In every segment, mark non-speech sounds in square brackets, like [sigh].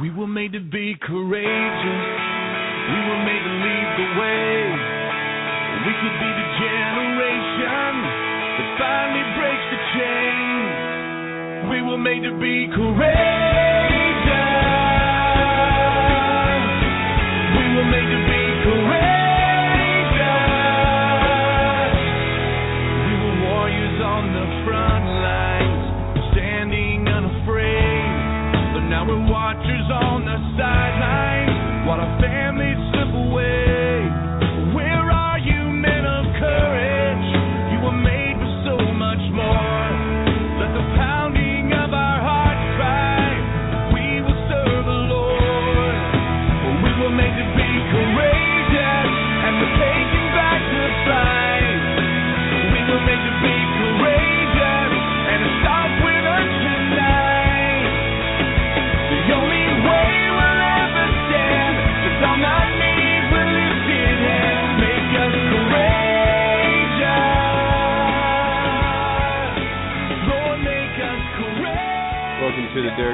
We were made to be courageous. We were made to lead the way. We could be the generation that finally breaks the chain. We were made to be courageous.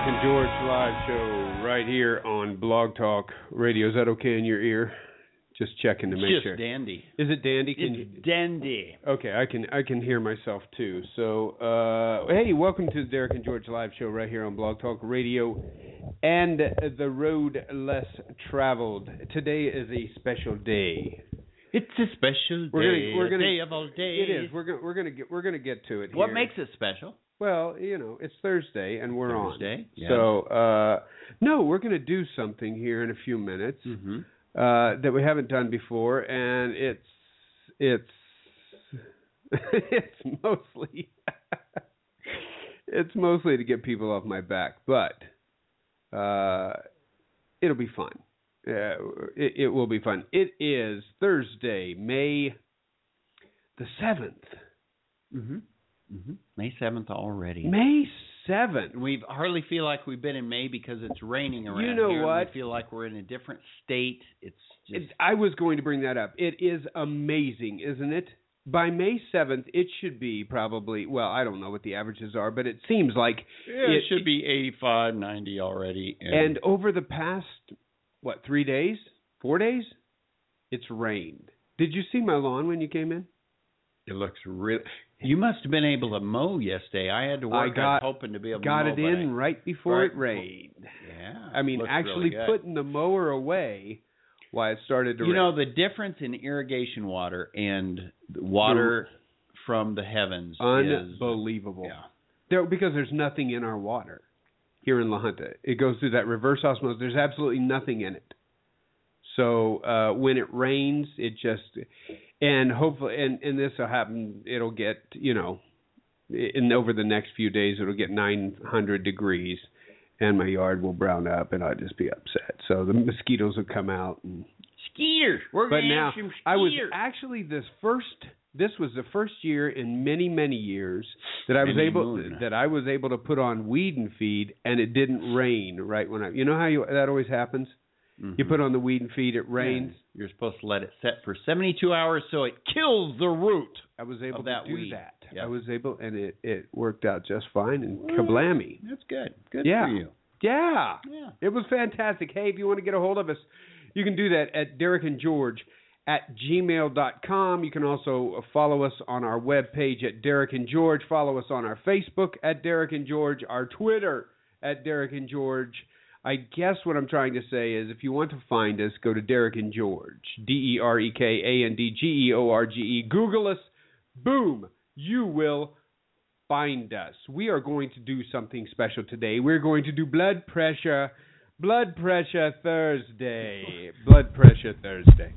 And George live show right here on Blog Talk Radio. Is that okay in your ear? Just checking to make Just sure. dandy. Is it dandy? Can It's you? dandy. Okay, I can I can hear myself too. So, uh, hey, welcome to the Derek and George live show right here on Blog Talk Radio and the road less traveled. Today is a special day. It's a special We're gonna- day. we're gonna- day of all days. It is. We're gonna we're gonna get we're gonna get to it. what here. makes it special? Well, you know, it's Thursday and we're Thursday, on. yes. So, uh, no, we're going to do something here in a few minutes Mm-hmm. uh, that we haven't done before, and it's it's [laughs] it's mostly [laughs] it's mostly to get people off my back, but uh, it'll be fun. Uh, it, it will be fun. It is Thursday, May the seventh. Mm-hmm. Mm-hmm. May seventh already. May seventh. We hardly feel like we've been in May because it's raining around You know here. what? We feel like we're in a different state. It's just It, I was going to bring that up. It is amazing, isn't it? By May 7th, it should be probably, well, I don't know what the averages are, but it seems like, yeah, it, it- should be 85, 90 already. and over the past, what, three days? Four days? It's rained. Did you see my lawn when you came in? it looks really. You must have been able to mow yesterday. I had to I work. got- was hoping to be able Got to mow. it in right before Right it rained. I- yeah. I mean, actually really putting the mower away while it started to You rain. know the difference in irrigation water and water from the heavens is Unbelievable. yeah. There, because there's nothing in our water here in La Junta. It goes through that reverse osmosis. There's absolutely nothing in it. So uh, when it rains, it just and hopefully and and this will happen. It'll get you know, in over the next few days, it'll get 900 degrees, and my yard will brown up, and I'll just be upset. So the mosquitoes will come out and Skeeters. We're but gonna now have some I was actually this first. This was the first year in many many years that I was Many able moon. that I was able to put on weed and feed, and it didn't rain right when I. You know how you, that always happens. You Mhm. put on the weed and feed, it rains. Yeah. You're supposed to let it set for 72 hours so it kills the root. I was able to do weed. that. Yeah. I was able, and it it worked out just fine. And kablammy! That's good. Good Yeah. for you. Yeah, Yeah. it was fantastic. Hey, if you want to get a hold of us, you can do that at Derek and George at gmail.com. You can also follow us on our webpage at Derek and George. Follow us on our Facebook at Derek and George, our Twitter at Derek and George. I guess what I'm trying to say is if you want to find us, go to Derek and George. D E R E K A N D G E O R G E. Google us. Boom. You will find us. We are going to do something special today. We're going to do blood pressure. Blood pressure Thursday. Blood pressure Thursday.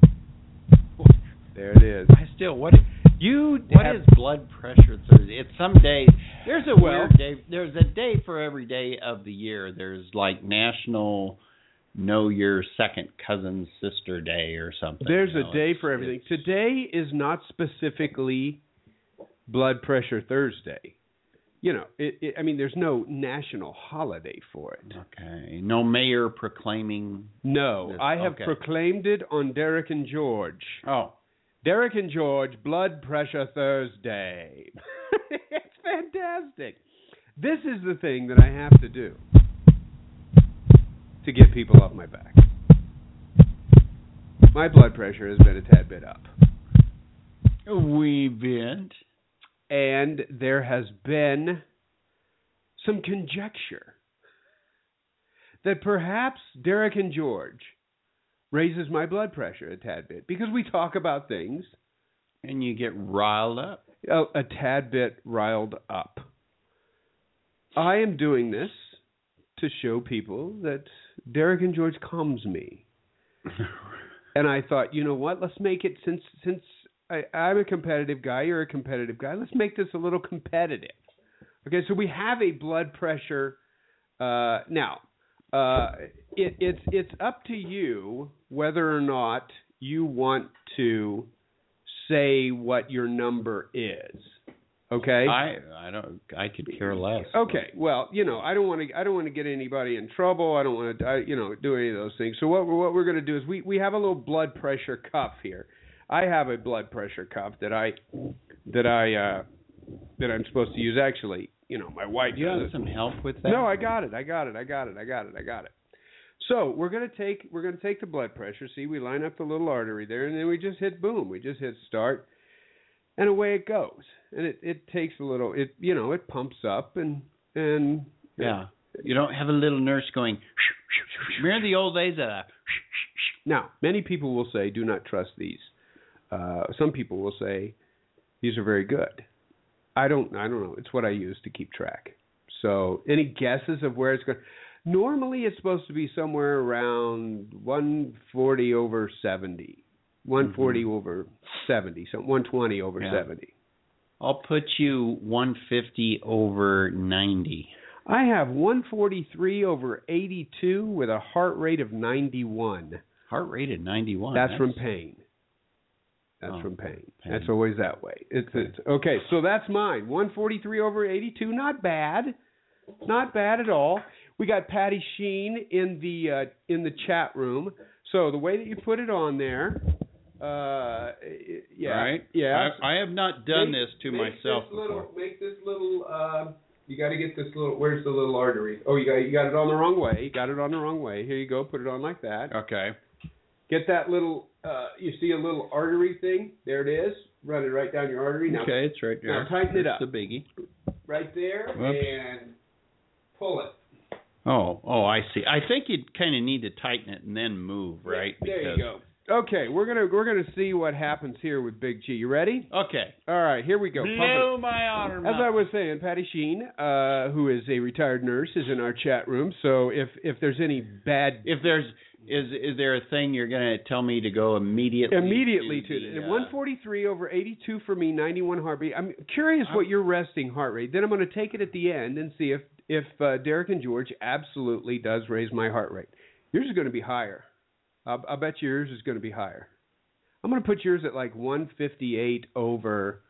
There it is. I still what You what have- is blood pressure Thursday? It's some days. There's a Well- weird day. There's a day for every day of the year. There's like National Know Your Second Cousin Sister Day or something. There's you a day for everything. Today is not specifically blood pressure Thursday. You know, it, it, I mean, there's no national holiday for it. Okay. No mayor proclaiming. No, Yes, I have okay. proclaimed it on Derek and George. Oh. Derek and George, Blood Pressure Thursday. [laughs] it's fantastic. This is the thing that I have to do. to get people off my back. My blood pressure has been a tad bit up. We been. And there has been some conjecture that perhaps Derek and George raises my blood pressure a tad bit because we talk about things And you get riled up. a, a tad bit riled up. I am doing this to show people that Derek and George calms me. [laughs] And I thought, you know what? Let's make it since since I, I'm a competitive guy, you're a competitive guy. Let's make this a little competitive. Okay, so we have a blood pressure. Uh, now, uh, it, it's it's up to you whether or not you want to say what your number is. Okay. I I don't I could care less. Okay. Well, you know, I don't want to. I don't want to get anybody in trouble. I don't want to, I, you know, do any of those things. So what we're, what we're going to do is we we have a little blood pressure cuff here. I have a blood pressure cuff that I that I uh that I'm supposed to use. Actually, you know, my wife Do you have some help with that? No, I got it. I got it. I got it. I got it. I got it. So we're gonna take we're gonna take the blood pressure. See, we line up the little artery there, and then we just hit boom. We just hit start, and away it goes. And it it takes a little. It you know it pumps up and and Yeah. You don't have a little nurse going. Remember the old days of Now, many people will say, do not trust these. Uh, some people will say, these are very good. I don't. I don't know. It's what I use to keep track. So, any guesses of where it's going? Normally, it's supposed to be somewhere around 140 over 70, mm-hmm. 140 over 70, so 120 over Yeah. 70. I'll put you 150 over 90. I have 143 over 82 with a heart rate of 91. Heart rate at 91. That's, from pain. That's Oh, from pain. pain. That's always that way. It's, it's okay. So that's mine. 143 over 82. Not bad. Not bad at all. We got Patty Sheen in the uh, in the chat room. So the way that you put it on there, uh, yeah, Right? yeah. I, I have not done Make- this to myself this little, before. Make this little. Uh, you got to get this little. Where's the little artery? Oh, you got you got it on the wrong way. You got it on the wrong way. Here you go. Put it on like that. Okay. Get that little. Uh, you see a little artery thing? There it is. Run it right down your artery. Now, Okay, it's right there. now tighten it That's up. the biggie. right there, Whoops. and pull it. Oh, oh, I see. I think you kind of need to tighten it and then move, right? There you go. Okay, we're gonna we're gonna see what happens here with Big G. You ready? Okay. All right, here we go. Pump. Blow my arm As. I was saying, Patty Sheen, uh, who is a retired nurse, is in our chat room. So if if there's any bad If there's is is there a thing you're going to tell me to go immediately immediately to the, the, uh, 143 over 82 for me, 91 heartbeat. I'm curious what your resting heart rate. Then I'm going to take it at the end and see if if uh, Derek and George absolutely does raise my heart rate. Yours is going to be higher. I'll, I'll bet yours is going to be higher. I'm going to put yours at like 158 over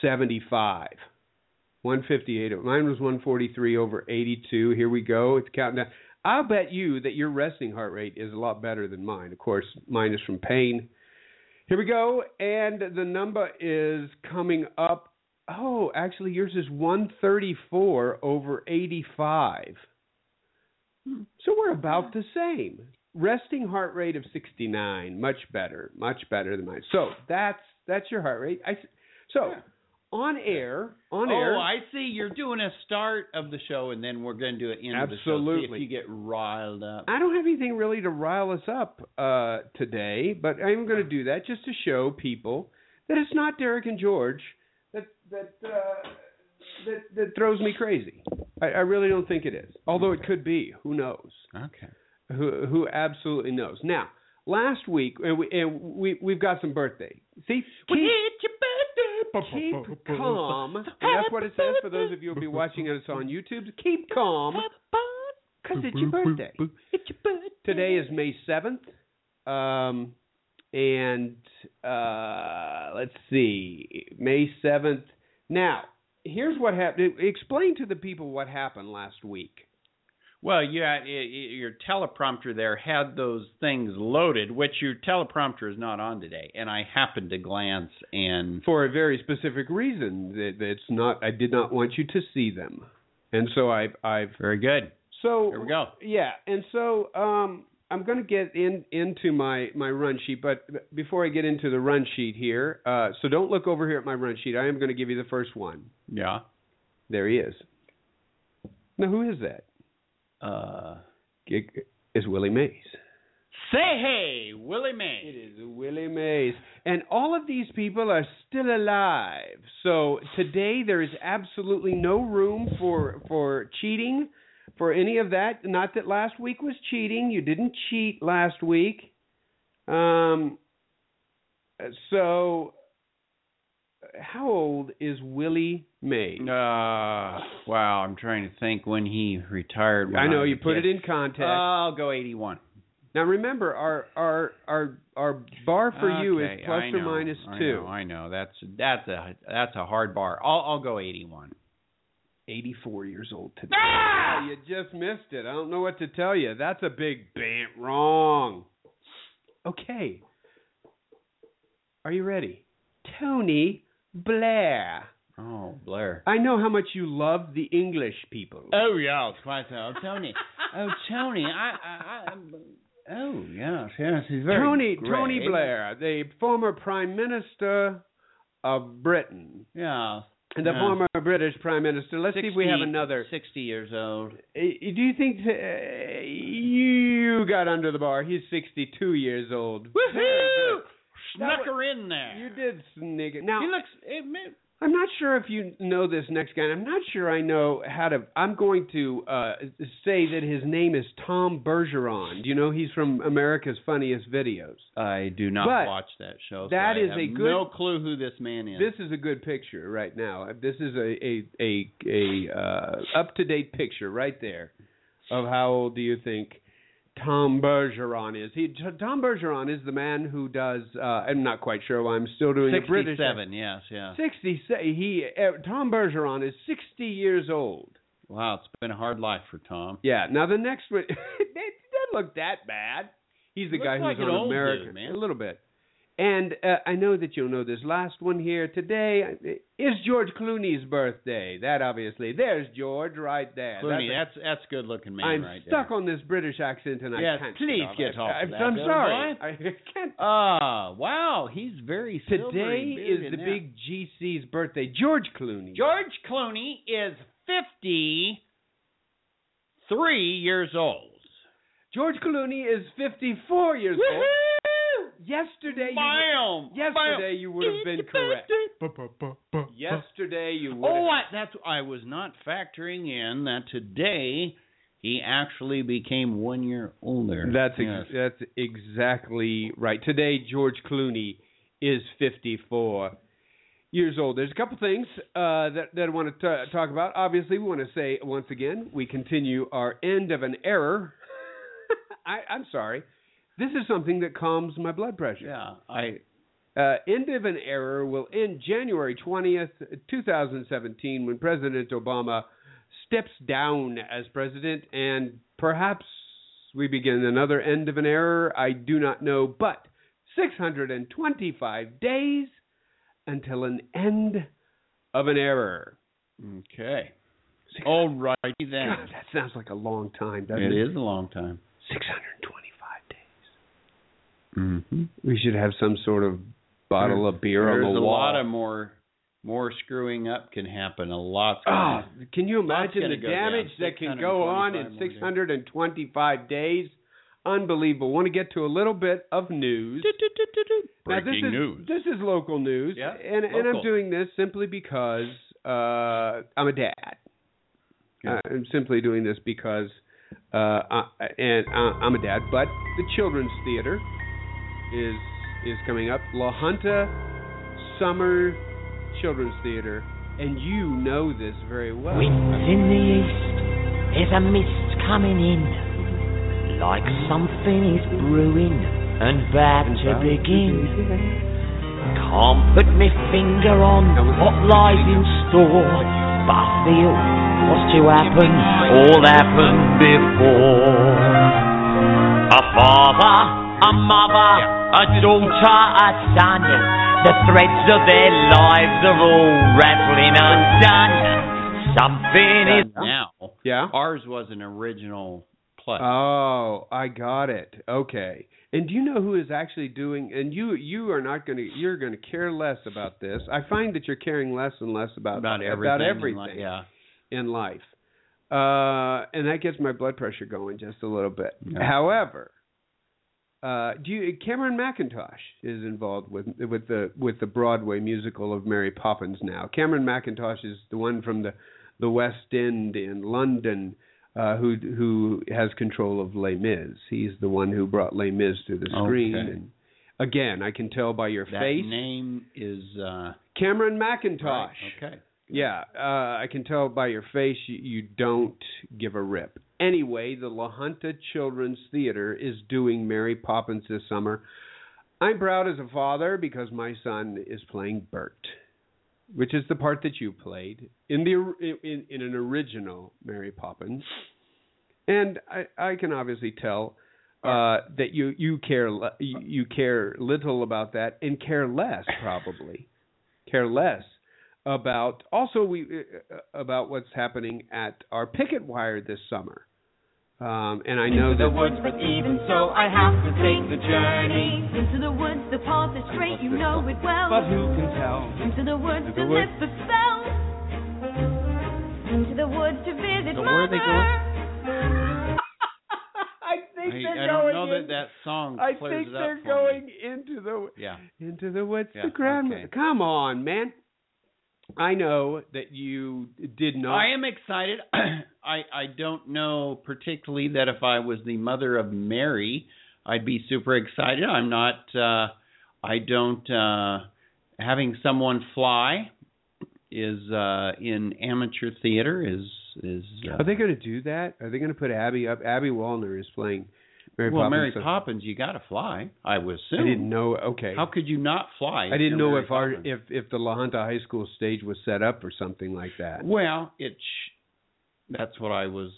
75. 158. Mine was 143 over 82. Here we go. It's counting down. I'll bet you that your resting heart rate is a lot better than mine. Of course, mine is from pain. Here we go. And the number is coming up. Oh, actually, yours is 134 over 85. Hmm. So we're about the same. Resting heart rate of 69, much better, much better than mine. So that's that's your heart rate. I so Yeah. On air, on oh, air. I see. You're doing a start of the show, and then we're going to do an end of the show. See Absolutely. if you get riled up. I don't have anything really to rile us up uh, today, but I'm going to do that just to show people that it's not Derek and George that that uh, that that throws me crazy. I, I really don't think it is, although it could be. Who knows? Okay. Who who absolutely knows? Now, last week, and we and we we've got some birthday. See, keep, keep [laughs] calm. And that's what it says for those of you who'll be [laughs] watching us on YouTube. Keep calm, because it's your birthday. It's your birthday. Today is May seventh, um, and uh, let's see, May seventh. Now, here's what happened. Explain to the people what happened last week. Well, yeah, i- i- your teleprompter there had those things loaded, which your teleprompter is not on today. And I happened to glance, and for a very specific reason. That It's not. I did not want you to see them, and so I've I've very good. So Here we go. Yeah, and so um, I'm going to get in into my my run sheet, but before I get into the run sheet here, uh, so don't look over here at my run sheet. I am going to give you the first one. Yeah. There he is. Now, who is that? Uh, It's Willie Mays. say hey, Willie Mays. It is Willie Mays. And all of these people are still alive. So today there is absolutely no room for for cheating, for any of that. Not that last week was cheating. You didn't cheat last week. Um so how old is Willie Mays? Uh, wow. I'm trying to think when he retired. when I know was you put kid. it in context. I'll go 81. now remember our our our our bar for you is plus I or know, minus I 2. know, I know. That's that's a that's a hard bar. I'll I'll go 81. 84 years old today. Ah! You just missed it. I don't know what to tell you. That's a big bant wrong. Okay. Are you ready? Tony Blair. Oh, Blair. I know how much you love the English people. Oh yeah, quite so. Oh, Tony. oh Tony, I, I, I oh yes, yes, he's very Tony great. Tony Blair, the former Prime Minister of Britain. Yeah. And the Yeah. former British Prime Minister. Let's see if we have another. 60 years old. Uh, Do you think uh, you got under the bar? He's 62 years old. Woohoo! That Snuck her in there. You did sneak it. Now, He looks. It, may- I'm not sure if you know this next guy. I'm not sure I know how to. I'm going to uh, say that his name is Tom Bergeron. Do you know he's from America's Funniest Videos? I do not But watch that show. that so I is have a good- No clue who this man is. This is a good picture right now. This is a a a, a uh, up to date picture right there of how old do you think Tom Bergeron is? He Tom Bergeron is the man who does. Uh, I'm not quite sure why I'm still doing a British. Sixty-seven. Yes. Yeah. Sixty. He uh, Tom Bergeron is sixty years old. Wow, it's been a hard life for Tom. Yeah. Now the next one, it doesn't look that bad. He's the guy who's an on American dude, man. a little bit. And uh, I know that you'll know this last one here today is George Clooney's birthday. That obviously, there's George right there. Clooney, That's that's that's good looking a- man I'm right stuck there. on this British accent, and Yes, I can't. please get get off. I, of that, I'm sorry. I [laughs] can't. Ah, wow, he's very Today is the now. big GC's birthday. George Clooney. George Clooney is fifty-three years old. George Clooney is 54 years old. Woohoo! Yesterday, you Bam! yesterday Bam. you would have been correct. Yesterday you would. Oh, have, I, that's I was not factoring in that today he actually became one year older. That's yes. that's exactly right. Today George Clooney is 54 years old. There's a couple things uh, that that I want to t- talk about. Obviously, we want to say once again we continue our end of an error. [laughs] I, I'm sorry. This is something that calms my blood pressure. yeah. I Uh, end of an error will end January 20th, 2017, when President Obama steps down as president, and perhaps we begin another end of an error. I do not know, but 625 days until an end of an error. okay. All righty then. God, that sounds like a long time, doesn't It it? is a long time. 625 days. Mm-hmm. We should have some sort of bottle of beer There's on the wall. There's a lot of more more screwing up can happen. A lot. Oh, can you imagine the damage that can go on in 625 days? Unbelievable. Want to get to a little bit of news. Now, this Breaking is, news. This is local news, Yeah, and and I'm doing this simply because uh, I'm a dad. Yeah. Uh, I'm simply doing this because uh, I, and uh, I'm a dad. But the Children's Theater is is coming up. La Junta Summer Children's Theater, and you know this very well. Winds in the east, there's a mist coming in, like something is brewing and about to begin. Can't put my finger on what lies in store, but I feel what's to happen, all happened before. A father, mother, a daughter, a son. The threads of their lives are all rattling undone. Something is now. Yeah. Ours was an original play. Oh, I got it. Okay. And do you know who is actually doing? And you you are not going to you're going to care less about this. I find that you're caring less and less about about everything. About in everything li- yeah. in life. Uh, and that gets my blood pressure going just a little bit. Yeah. However, uh, do you, Cameron Mackintosh is involved with with the with the Broadway musical of Mary Poppins now. Cameron Mackintosh is the one from the the West End in London uh, who who has control of Les Mis. He's the one who brought Les Mis to the screen. Okay. And again, I can tell by your That face, name is uh Cameron Mackintosh. right, Okay. Yeah, uh, I can tell by your face you, you don't give a rip. Anyway, the La Junta Children's Theater is doing Mary Poppins this summer. I'm proud as a father because my son is playing Bert, which is the part that you played in the in, in an original Mary Poppins, and I, I can obviously tell uh, that you you care you, you care little about that and care less probably care less about also we uh, about what's happening at our Picketwire this summer. Um, and I know Into the that woods, but even so, I have to take the journey. Into the woods, the path is straight, you know it well. but who can tell? Into the woods Into to woods. lift the spell. Into the woods to visit So where are they mother. [laughs] I think I, they're I don't going know in- that that song I think it they're for going me. into the Yeah. into the woods Yeah, to grandma. okay. Come on, man. I know that you did not. I am excited. [clears throat] I I don't know particularly that if I was the mother of Mary, I'd be super excited. I'm not. uh I don't. uh Having someone fly is uh in amateur theater is is. Uh, Are they going to do that? Are they going to put Abby up? Abby Wallner is playing Mary well, Poppins. Mary Poppins, you got to fly. I was. I didn't know. Okay. How could you not fly? I didn't know Mary if our if if the La Junta High School stage was set up or something like that. Well, it's that's what I was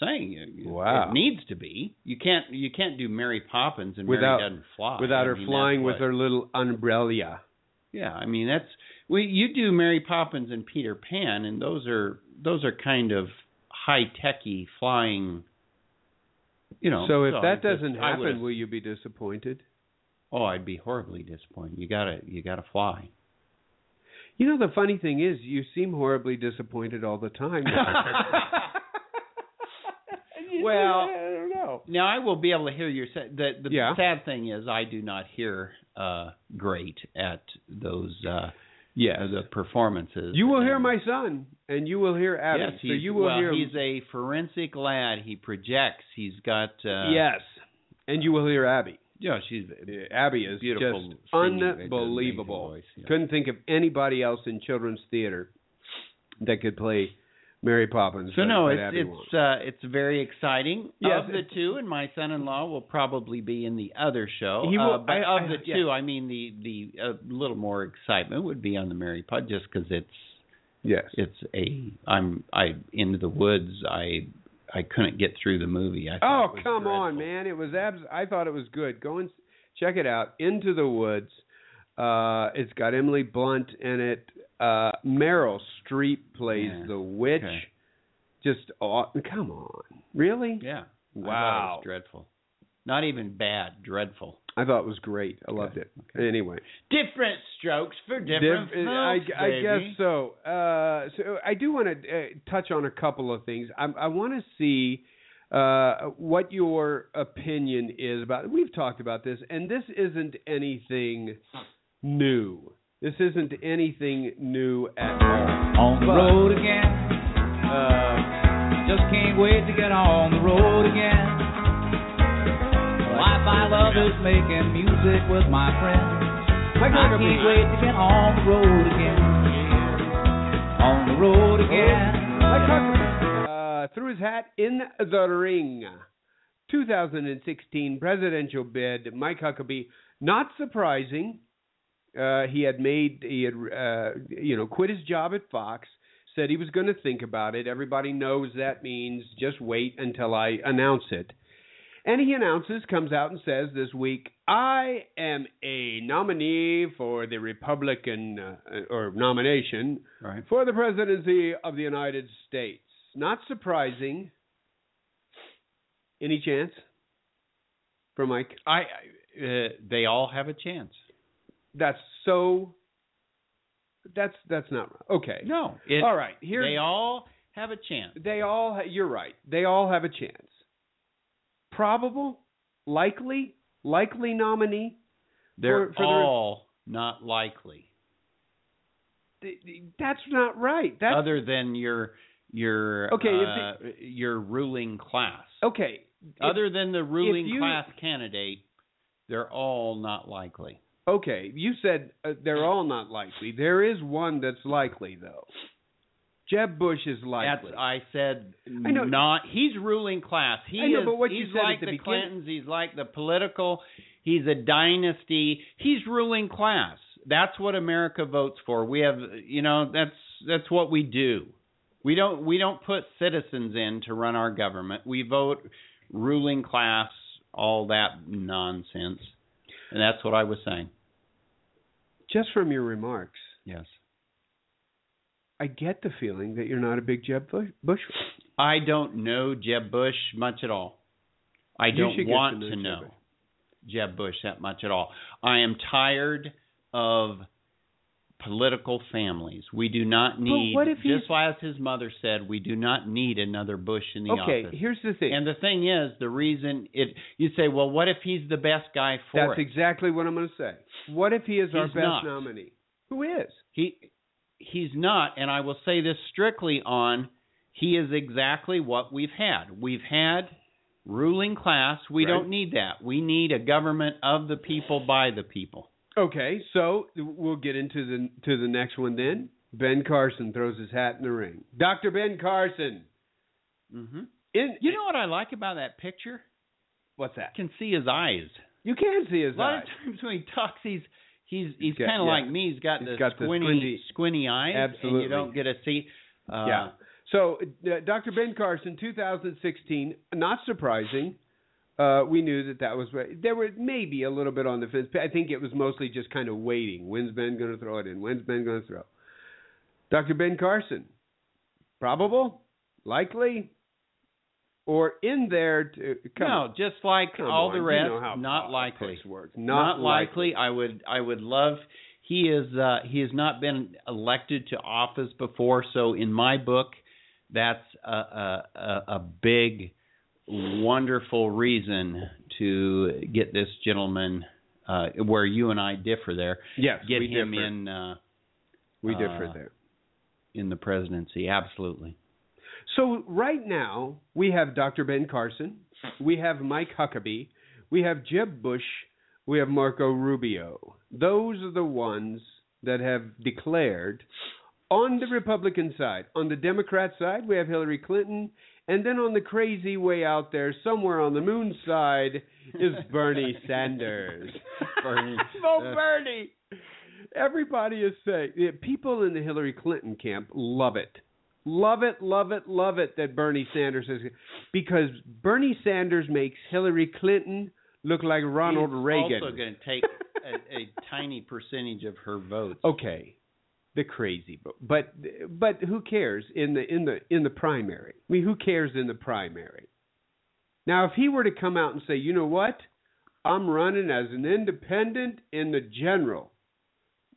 saying. It- Wow. It needs to be. You can't. You can't do Mary Poppins and Without- Mary doesn't fly. Without I her mean, flying with her little umbrella. Yeah, I mean that's. Well, you do Mary Poppins and Peter Pan, and those are those are kind of high techy flying. You know. so if that doesn't I would- happen, will you be disappointed? oh, I'd be horribly disappointed. You gotta you gotta fly. You know the funny thing is, you seem horribly disappointed all the time. [laughs] Well, I don't know. Now I will be able to hear your sa- the the Yeah. sad thing is I do not hear uh great at those uh Yes, uh, the performances. you will hear my son, and you will hear Abby. Yes, so he's, you will well, hear. he's a forensic lad. He projects. He's got uh yes, and you will hear Abby. Yeah, she's Abby is beautiful just unbelievable. voice, yeah. Couldn't think of anybody else in children's theater that could play Mary Poppins. So no, it's it's uh, it's very exciting. Yes, of the two, and my son-in-law will probably be in the other show. He will- uh, but I- of I- the yeah. two, I mean the the uh, little more excitement would be on the Mary Pod, just because it's yes. it's a I'm I into the woods. I I couldn't get through the movie. I Oh come on, man! It was abs. I thought it was good. Go and check it out. Into the Woods. Uh, it's got Emily Blunt in it. Uh, Meryl Streep plays Yeah. the witch. Okay. Just aw- come on, really? Yeah. I Wow. dreadful. Not even bad, dreadful. I thought it was great. I loved it. okay. Anyway. Different strokes for different Diff- I, folks, I baby. guess so. Uh, so I do want to uh, touch on a couple of things. I, I want to see uh, what your opinion is about. We've talked about this, and this isn't anything new. This isn't anything new at all. On the But- road again. Uh, Just can't wait to get on the road again. The life I love is making music with my friends. Mike I can't wait to get on the road again. On the road again. Mike Huckabee, uh, threw his hat in the ring. 2016 presidential bid. Mike Huckabee, not surprising. Uh, he had made he had uh, you know quit his job at Fox. Said he was going to think about it. Everybody knows that means just wait until I announce it. And he announces, comes out and says this week, I am a nominee for the Republican uh, or nomination Right. for the presidency of the United States. Not surprising. Any chance for Mike? I, I uh, they all have a chance. That's so. That's that's not. Okay. No, it, all right. Here they all have a chance. They all. You're right. They all have a chance. Probable, likely, likely nominee. They're For- for the- all not likely, Th- th- That's not right. That's other than your your Okay, if uh, your ruling class. okay. If- other than the ruling you- class candidate, they're all not likely. Okay, you said uh, they're all not likely. There is one that's likely though. Jeb Bush is likely. That's I said I know. not. He's ruling class. He I know, is. but what you he's said at like the the beginning- Clintons. He's like the political. He's a dynasty. He's ruling class. That's what America votes for. We have, you know, that's that's what we do. We don't we don't put citizens in to run our government. We vote ruling class, all that nonsense. And that's what I was saying. Just from your remarks, Yes. I get the feeling that you're not a big Jeb Bush. Bush I don't know Jeb Bush much at all. I You don't want to know Jeb Bush. Jeb Bush that much at all. I am tired of political families. We do not need what if he's- just as his mother said, we do not need another Bush in the okay, office. here's the thing. And the thing is, the reason it you say, well, what if he's the best guy for That's it? exactly what I'm going to say. What if he is our best not. nominee? Who is? He he's not, and I will say this strictly on he is exactly what we've had. We've had ruling class. We Right. don't need that. We need a government of the people by the people. Okay, so we'll get into the to the next one then. Ben Carson throws his hat in the ring. Dr. Ben Carson. hmm In You know what I like about that picture? what's that? Can see his eyes. You can see his eyes. a lot eyes. of times when he talks, he's he's he's got- kind of yeah. like me. He's got He's the got the squinty squinty- squinty eyes, and you don't get to see. Uh, Yeah. So, uh, Dr. Ben Carson, 2016, not surprising. Uh, we knew that that was there were maybe a little bit on the fence. I think it was mostly just kind of waiting. When's Ben going to throw it in? When's Ben going to throw? Dr. Ben Carson, probable, likely, or in there to come no, on. just like Come all on, the you rest, know not likely. works. Not, Not, likely. I would I would love he is uh he has not been elected to office before, so in my book that's a a a, a big wonderful reason to get this gentleman uh where you and I differ there. Yes, Get we him differ. in uh We uh, differ there. in the presidency. Absolutely. So right now we have Dr. Ben Carson, we have Mike Huckabee, we have Jeb Bush, we have Marco Rubio. Those are the ones that have declared on the Republican side. On the Democrat side, we have Hillary Clinton, and then on the crazy way out there, somewhere on the moon side, is [laughs] Bernie Sanders. [laughs] Bernie. [laughs] oh, Bernie! Everybody is saying yeah, people in the Hillary Clinton camp love it. Love it, love it, love it that Bernie Sanders is because Bernie Sanders makes Hillary Clinton look like Ronald He's Reagan. also going to take a, a tiny percentage of her votes. okay, the crazy, but but but who cares in the in the in the primary? I mean, who cares in the primary? Now, if he were to come out and say, you know what, I'm running as an independent in the general,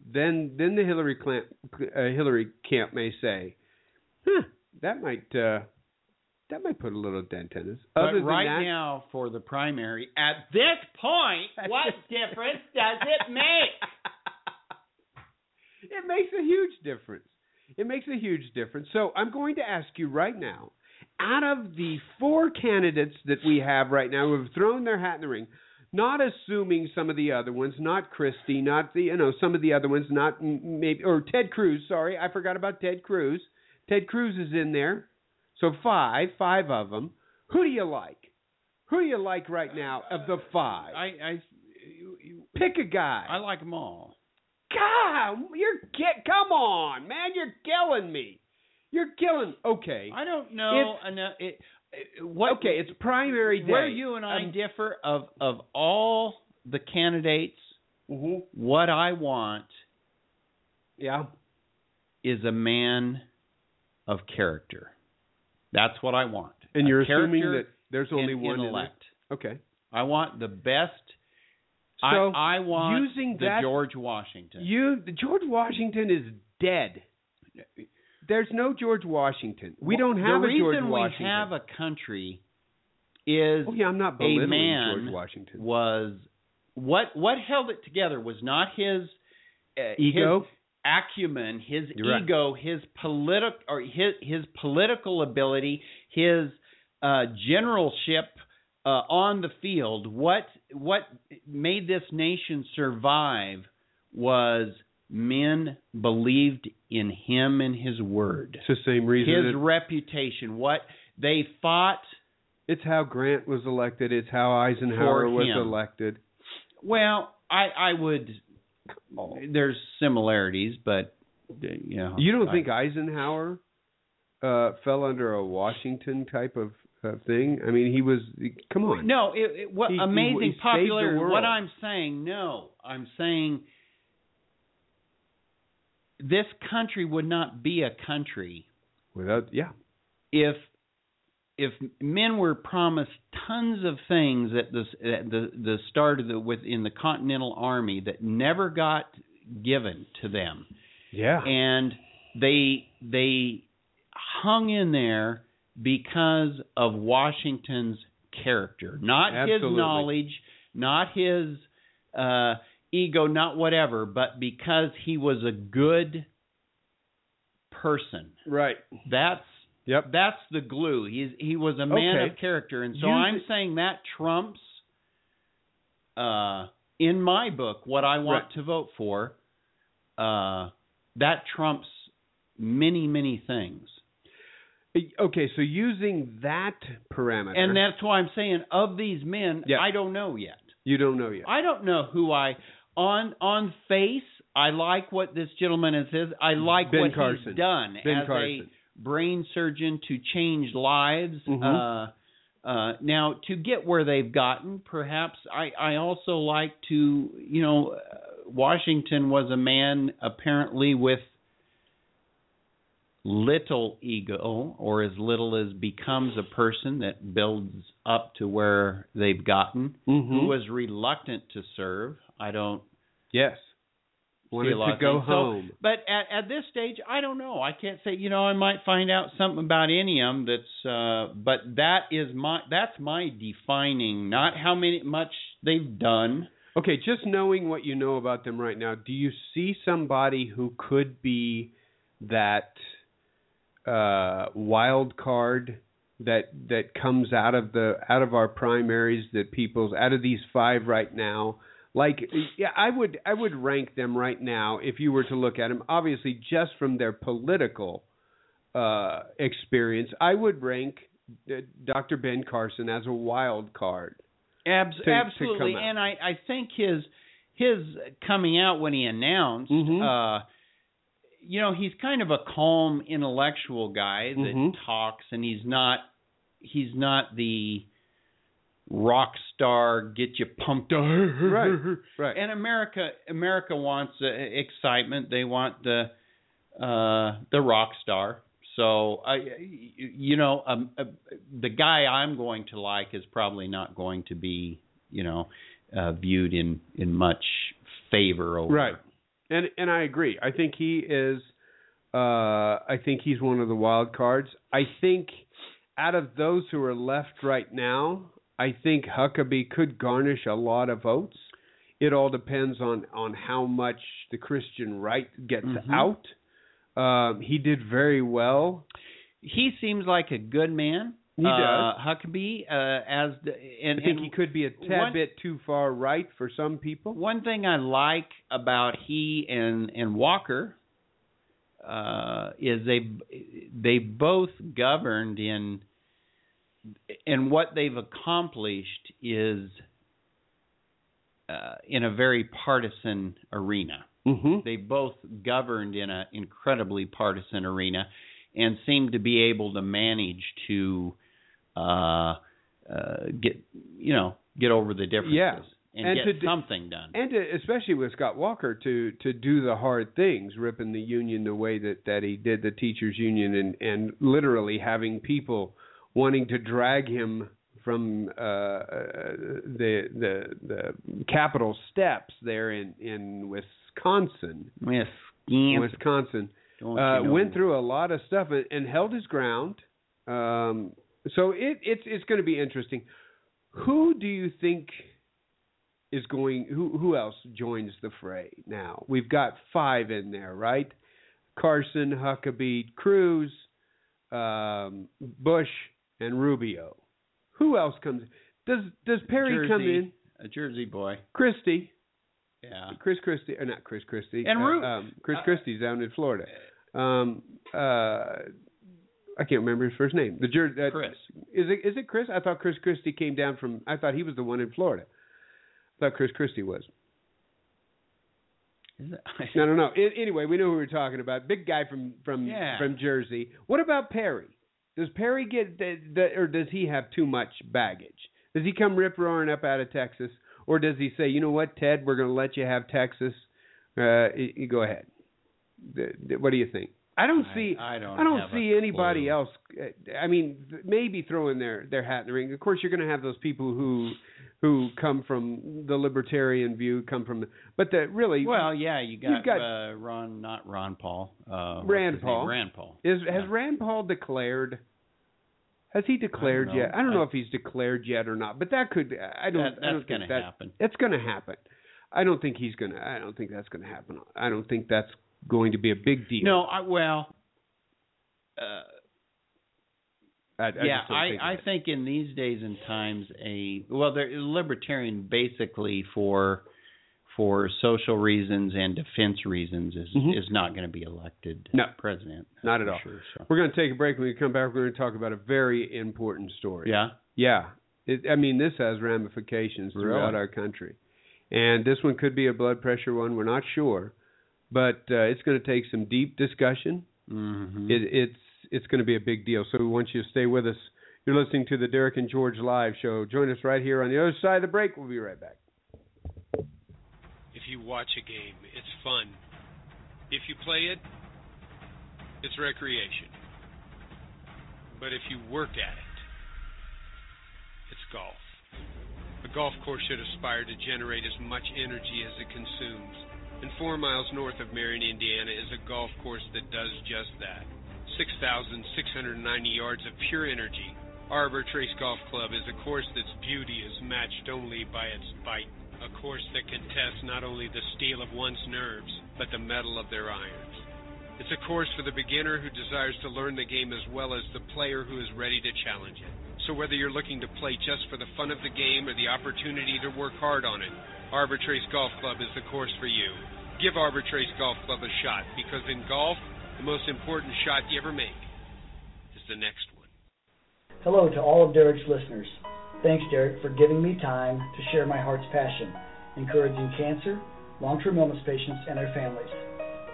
then then the Hillary Clamp, uh, Hillary camp may say, huh, that might uh, that might put a little dent in us. But Other right that, now, for the primary, at this point, [laughs] what difference does it make? [laughs] it makes a huge difference. It makes a huge difference. So I'm going to ask you right now, out of the four candidates that we have right now who have thrown their hat in the ring, not assuming some of the other ones, not Christie, not the you know some of the other ones, not m- maybe or Ted Cruz. Sorry, I forgot about Ted Cruz. Ted Cruz is in there. So five, five of them. Who do you like? Who do you like right now of the five? I, I, Pick a guy. I like them all. God, you're get. Come on, man, you're killing me. You're killing. Okay, I don't know enough. It, it, what? okay, it's primary day. Where you and I Um, differ of of all the candidates, mhm. what I want Yeah. is a man of character. That's what I want. And A you're assuming that there's only one in. Okay. I want the best. So I, I want using the that- George Washington. You the George Washington is dead. There's no George Washington. We don't have a George Washington. The reason we have a country is oh yeah, I'm not a man George Washington. was what what held it together was not his uh, Ego? his acumen, his You're right. ego, his political or his his political ability, his uh, generalship uh, on the field. What what made this nation survive was men believed in him and his word. It's the same reason. His it- reputation, what they fought. it's how Grant was elected. It's how Eisenhower was elected. Well, I I would. There's similarities, but you know. You don't I- think Eisenhower uh, fell under a Washington type of uh, thing? I mean, he was. Come on. No, it, it, what He- he- amazing he saved the popularity. What I'm saying, no, I'm saying this country would not be a country Without, yeah. if if men were promised tons of things at the at the the start of the within the Continental Army that never got given to them. Yeah. and they they hung in there because of Washington's character, not his knowledge, not his uh, ego, not whatever, but because he was a good person. right. That's Yep. that's the glue. He's he was a man Okay. of character, and so Use I'm it- saying that trumps, uh, in my book, what I want Right. to vote for. Uh, that trumps many many things, Okay, so using that parameter, and that's why I'm saying of these men, Yeah. I don't know yet. you don't know yet. I don't know who I on on face. I like what this gentleman has said. I like Ben what Carson. he's done Ben as Carson. a brain surgeon to change lives. Mhm. Uh, uh, now, to get where they've gotten, perhaps I, I also like to, you know, uh, Washington was a man apparently with little ego, or as little as becomes a person that builds up to where they've gotten Mhm. who was reluctant to serve. I don't yes. Wanted to go things. So- home. but at at this stage, I don't know. I can't say. You know, I might find out something about any of them. That's. Uh, but that is my. That's my defining. Not how many much they've done. Okay, just knowing what you know about them right now, do you see somebody who could be that uh, wild card that that comes out of the out of our primaries that people's out of these five right now? Like, yeah, I would I would rank them right now if you were to look at them. Obviously, just from their political uh, experience, I would rank uh, Dr. Ben Carson as a wild card. Abs- To- to absolutely. out. and I I think his his coming out when he announced. Mhm. uh you know, he's kind of a calm intellectual guy that Mhm. talks, and he's not he's not the rock star get you pumped up. Right, right. And America America wants uh, excitement. They want the uh the rock star. So I you know um, uh, the guy I'm going to like is probably not going to be, you know, uh viewed in in much favor over Right. And and I agree. I think he is uh I think he's one of the wild cards. I think out of those who are left right now, I think Huckabee could garnish a lot of votes. It all depends on on how much the Christian right gets Mhm. out. Um he did very well. He seems like a good man. He uh. Huckabee, uh, as the and, I think and he could be a tad one- bit too far right for some people. One thing I like about he and and Walker uh, is they they both governed in and what they've accomplished is uh, in a very partisan arena. Mhm. They both governed in an incredibly partisan arena and seem to be able to manage to uh, uh, get you know get over the differences. Yeah. and, And get to something done. and to, especially with Scott Walker to to do the hard things, ripping the union the way that that he did the teachers union, and and literally having people wanting to drag him from uh, uh, the the the Capitol steps there in in Wisconsin. Yes, scamp. Wisconsin uh, went through a lot of stuff and, and held his ground. Um, so it, it's it's going to be interesting. Who do you think is going? Who who else joins the fray now? We've got five in there, right? Carson, Huckabee, Cruz, um, Bush, and Rubio. Who else comes? Does does Perry Jersey, come in? A Jersey boy. Christie, Yeah. Chris Christie, or not Chris Christie, And uh, um, Chris uh, Christie's down in Florida. Um, uh, I can't remember his first name. The Jer- uh, Chris. Is it is it Chris? I thought Chris Christie came down from. I thought he was the one in Florida. I thought Chris Christie was. Is it? [laughs] No, no, no. Anyway, we know who we're talking about. Big guy from from Yeah. from Jersey. What about Perry? Does Perry get the, the or does he have too much baggage? Does he come rip roaring up out of Texas, or does he say, you know what, Ted, we're going to let you have Texas? Uh, you, you go ahead. The, what do you think? I don't see. I don't I don't see anybody clue. else. uh, I mean, maybe throwing their their hat in the ring. Of course, you're going to have those people who who come from the libertarian view, come from. But the really, Well, yeah, you got, You've got- uh, Ron, not Ron Paul. Uh, Rand? Paul. Rand Paul. Is has Yeah. Rand Paul declared? Has he declared know. yet? I don't know I- if he's declared yet or not, but that could. I don't. That- I don't that's think gonna that, happen. It's going to happen. I don't think he's going to. I don't think that's going to happen. I don't think that's going to be a big deal. No, I, well, uh, I, I yeah, I, think I think in these days and times, a well, they're libertarian basically for for social reasons and defense reasons is Mhm. is not going to be elected No. president. Not at all. Sure, so. We're going to take a break. When we come back, we're going to talk about a very important story. Yeah. Yeah. It, I mean, this has ramifications throughout Really? our country. And this one could be a blood pressure one. We're not sure. But uh, it's going to take some deep discussion. Mm-hmm. It, it's it's going to be a big deal. So we want you to stay with us. You're listening to the Derek and George live show. Join us right here on the other side of the break. We'll be right back. If you watch a game, it's fun. If you play it, it's recreation. But if you work at it, it's golf. A golf course should aspire to generate as much energy as it consumes. And four miles north of Marion, Indiana is a golf course that does just that. 6,690 yards of pure energy. Arbor Trace Golf Club is a course that's beauty is matched only by its bite. A course that can test not only the steel of one's nerves, but the metal of their irons. It's a course for the beginner who desires to learn the game as well as the player who is ready to challenge it. So whether you're looking to play just for the fun of the game or the opportunity to work hard on it, Arbor Trace Golf Club is the course for you. Give Arbor Trace Golf Club a shot because in golf, the most important shot you ever make is the next one. Hello to all of Derek's listeners. Thanks, Derek, for giving me time to share my heart's passion, encouraging cancer, long term illness patients, and their families.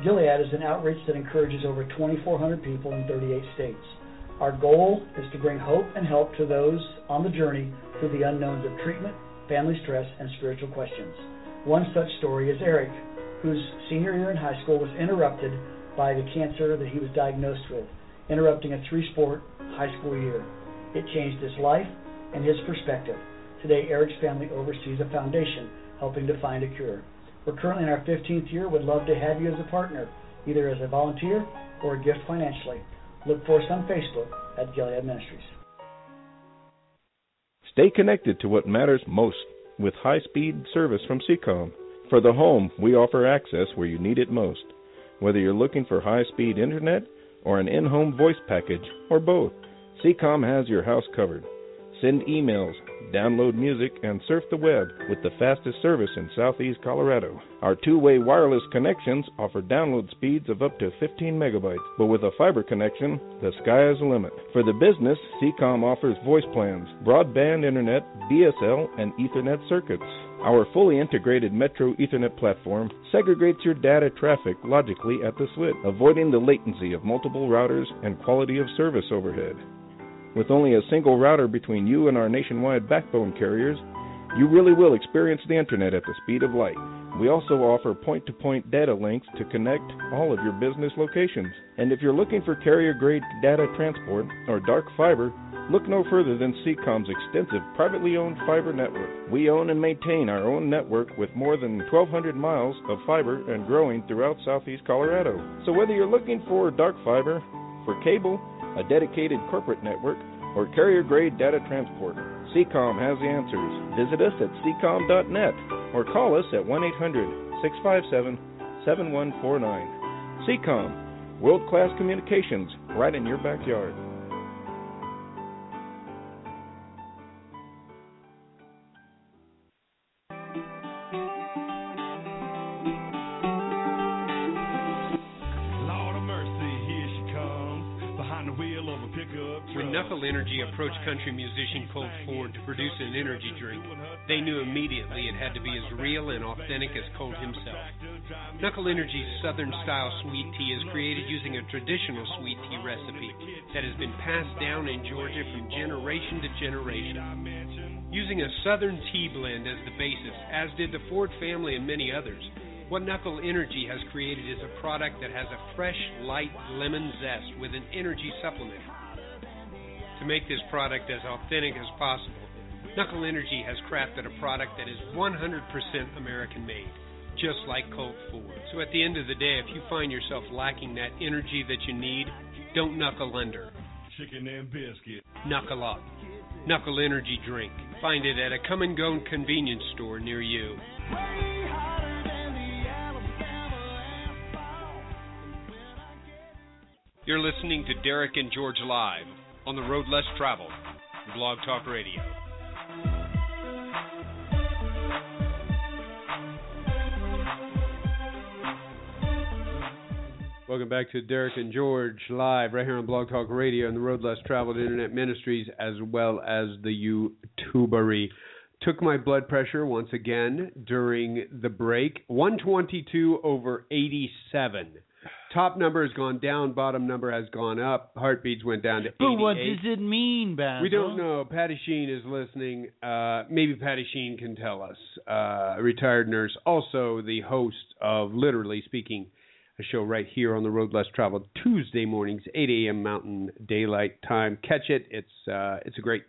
Gilead is an outreach that encourages over 2,400 people in 38 states. Our goal is to bring hope and help to those on the journey through the unknowns of treatment, family stress, and spiritual questions. One such story is Eric, whose senior year in high school was interrupted by the cancer that he was diagnosed with, interrupting a three sport high school year. It changed his life and his perspective. Today, Eric's family oversees a foundation helping to find a cure. We're currently in our 15th year. Would love to have you as a partner, either as a volunteer or a gift financially. Look for us on Facebook at Gilead Ministries. Stay connected to what matters most with high speed service from Seacom. For the home, we offer access where you need it most. Whether you're looking for high speed internet or an in home voice package or both, Seacom has your house covered. Send emails, download music, and surf the web with the fastest service in southeast Colorado. Our two way wireless connections offer download speeds of up to 15 megabytes, but with a fiber connection, the sky is the limit. For the business, Seacom offers voice plans, broadband internet, DSL, and Ethernet circuits. Our fully integrated Metro Ethernet platform segregates your data traffic logically at the switch, avoiding the latency of multiple routers and quality of service overhead. With only a single router between you and our nationwide backbone carriers, You really will experience the internet at the speed of light. We also offer point to point data links to connect all of your business locations. And if you're looking for carrier grade data transport or dark fiber, look no further than Seacom's extensive privately owned fiber network. We own and maintain our own network with more than 1,200 miles of fiber and growing throughout southeast Colorado. So whether you're looking for dark fiber, for cable, a dedicated corporate network, or carrier grade data transport, Seacom has the answers. Visit us at seacom.net or call us at 1 800 657 7149. Seacom, world class communications right in your backyard. Energy approached country musician Colt Ford to produce an energy drink, they knew immediately it had to be as real and authentic as Colt himself. Knuckle Energy's Southern style sweet tea is created using a traditional sweet tea recipe that has been passed down in Georgia from generation to generation. Using a Southern tea blend as the basis, as did the Ford family and many others, what Knuckle Energy has created is a product that has a fresh, light lemon zest with an energy supplement. To make this product as authentic as possible, Knuckle Energy has crafted a product that is 100% American made, just like Colt Ford. So at the end of the day, if you find yourself lacking that energy that you need, don't knuckle under. Chicken and biscuit. Knuckle up. Knuckle Energy Drink. Find it at a come and go convenience store near you. You're listening to Derek and George Live on the Road Less Traveled, Blog Talk Radio. Welcome back to Derek and George live right here on Blog Talk Radio and the Road Less Traveled Internet Ministries, as well as the YouTubery. Took my blood pressure once again during the break 122 over 87. Top number has gone down, bottom number has gone up. Heartbeats went down to 88. But what does it mean, Basil? We don't know. Patty Sheen is listening. Uh, maybe Patty Sheen can tell us. Uh, retired nurse, also the host of Literally Speaking, a show right here on the Road Less Traveled Tuesday mornings, 8 a.m. Mountain Daylight Time. Catch it. It's uh, it's a great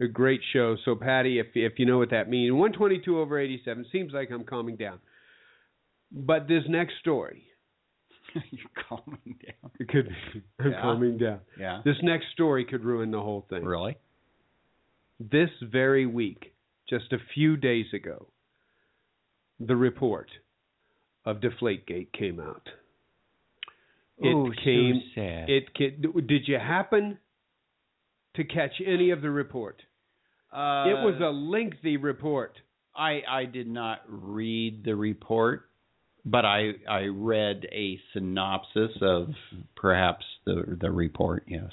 a great show. So Patty, if if you know what that means, 122 over 87 seems like I'm calming down. But this next story, [laughs] You're calming down. it could I'm Yeah. calming down. Yeah. This next story could ruin the whole thing. Really? this very week, just a few days ago, the report of Deflategate came out. It oh, came. so sad. It did you happen to catch any of the report? uh, it was a lengthy report. I I did not read the report, but I I read a synopsis of perhaps the the report. Yes.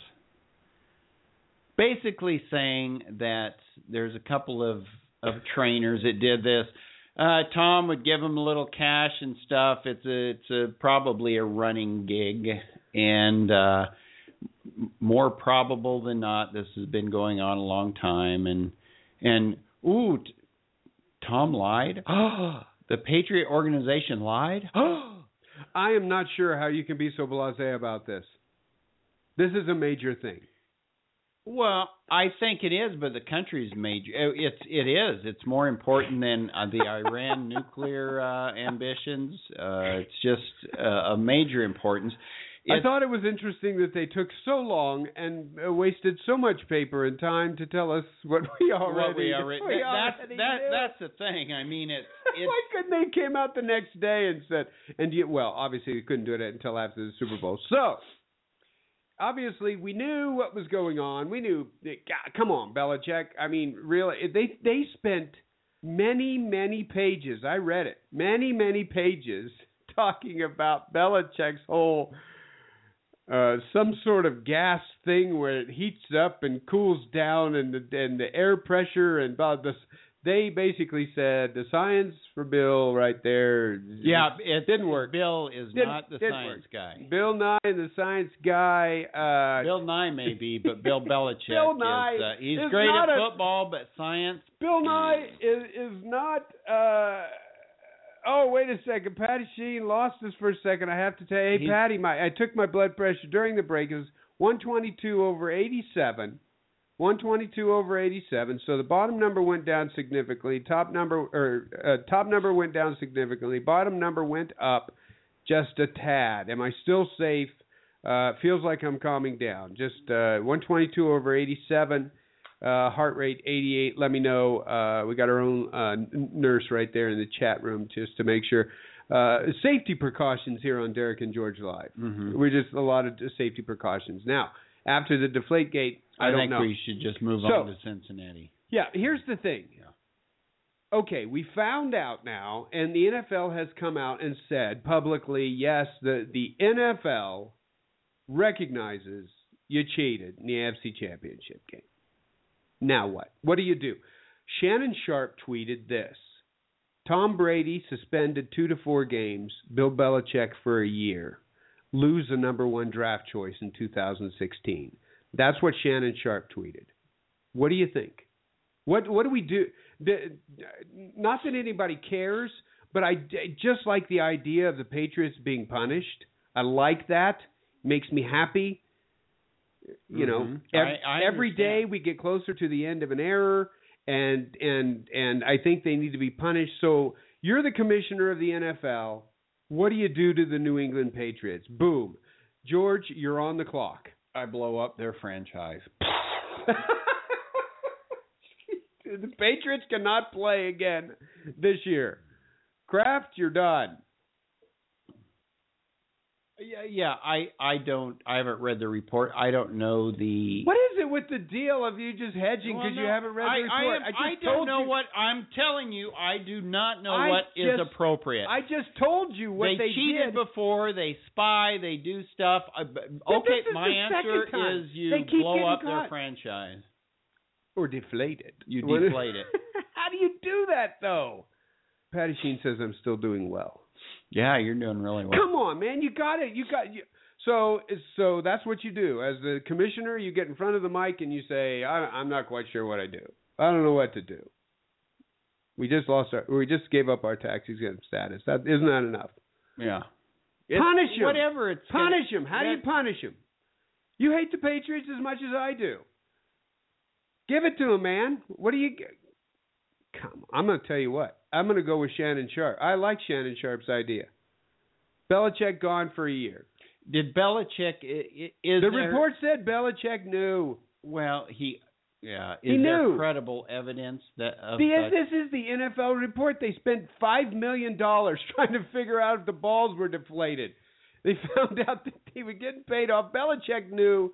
Basically saying that there's a couple of of trainers that did this. Uh, Tom would give them a little cash and stuff. It's a it's a probably a running gig, and uh, m- more probable than not, this has been going on a long time. And and ooh, t- Tom lied. [gasps] [gasps] the Patriot Organization lied. [gasps] I am not sure how you can be so blasé about this. This is a major thing. Well, I think it is, but the country's major. uh, It's it is. It's more important than uh, the Iran [laughs] nuclear uh, ambitions. Uh, it's just uh, a major importance. I thought it was interesting that they took so long and uh, wasted so much paper and time to tell us [laughs] what we already. what we already, [laughs] we that, that's already that that's the thing. I mean, [laughs] it's it's Why couldn't they came out the next day and said and you, well, obviously they couldn't do it until after the Super Bowl. So obviously we knew what was going on. We knew. God, come on, Belichick. I mean, really, they they spent many many pages. I read it. Many many pages talking about Belichick's whole. Uh, some sort of gas thing where it heats up and cools down, and the and the air pressure and about this they basically said the science for Bill right there. Yeah, it didn't work. Bill is Didn't- not the science work. guy. Bill Nye, the science guy. Uh, Bill Nye may be, but Bill [laughs] Belichick Bill Nye is uh, he's is great at a- football, but science. Bill Nye is is not. Uh, oh, wait a second. Patty Sheen lost us for a second. I have to tell you, hey Patty, my I took my blood pressure during the break. It was 122 over 87. 122 over 87. So the bottom number went down significantly. Top number or uh, top number went down significantly. Bottom number went up just a tad. Am I still safe? Uh, feels like I'm calming down. Just uh, 122 over 87. Uh, heart rate 88. Let me know. Uh, we got our own uh, nurse right there in the chat room just to make sure. Uh, safety precautions here on Derek and George Live. Mhm. We're just a lot of safety precautions. Now, after the deflate gate, I, I, don't think know. we should just move So- on to Cincinnati. Yeah, here's the thing. Okay, we found out now, and the NFL has come out and said publicly, yes, the the NFL recognizes you cheated in the AFC Championship game. Now what? What do you do? Shannon Sharpe tweeted this: Tom Brady suspended two to four games, Bill Belichick for a year, lose the number one draft choice in 2016. That's what Shannon Sharpe tweeted. What do you think? What what do we do? The, not that anybody cares, but I just like the idea of the Patriots being punished. I like that. Makes me happy. You know, Mhm. ev- I- I every day understand. we get closer to the end of an error, and and and I think they need to be punished. So you're the commissioner of the NFL. What do you do to the New England Patriots? Boom, George, you're on the clock. I blow up their franchise. [laughs] the Patriots cannot play again this year. Kraft, you're done. Yeah, yeah. I I don't. I haven't read the report. I don't know the. What is it with the deal of you just hedging Well, because you haven't read I, the report? I, am, just I don't told know you, what I'm telling you. I do not know I what is just- appropriate. I just told you what they, they, cheated did. before. They spy. They do stuff. I, but- But okay, my answer is you blow getting up their franchise. or deflate it. You deflate it. [laughs] How do you do that though? Patty Sheen says I'm still doing well. Yeah, you're doing really well. Come on, man, you got it. You got you. So so that's what you do as the commissioner. You get in front of the mic and you say, I, "I'm not quite sure what I do. I don't know what to do." We just lost our. We just gave up our tax exempt status. That isn't that enough. Yeah. Punish him. Whatever. It's gonna- Punish him. How do you punish him? You hate the Patriots as much as I do. Give it to him, man. What do you? g- Come. I'm going to tell you what. I'm going to go with Shannon Sharpe. I like Shannon Sharpe's idea. Belichick gone for a year. Did Belichick? Is the there, report said Belichick knew. Well, he. Yeah. Is He there knew. credible evidence that of The, this is the NFL report. They spent five million dollars [laughs] trying to figure out if the balls were deflated. They [laughs] found out that they were getting paid off. Belichick knew.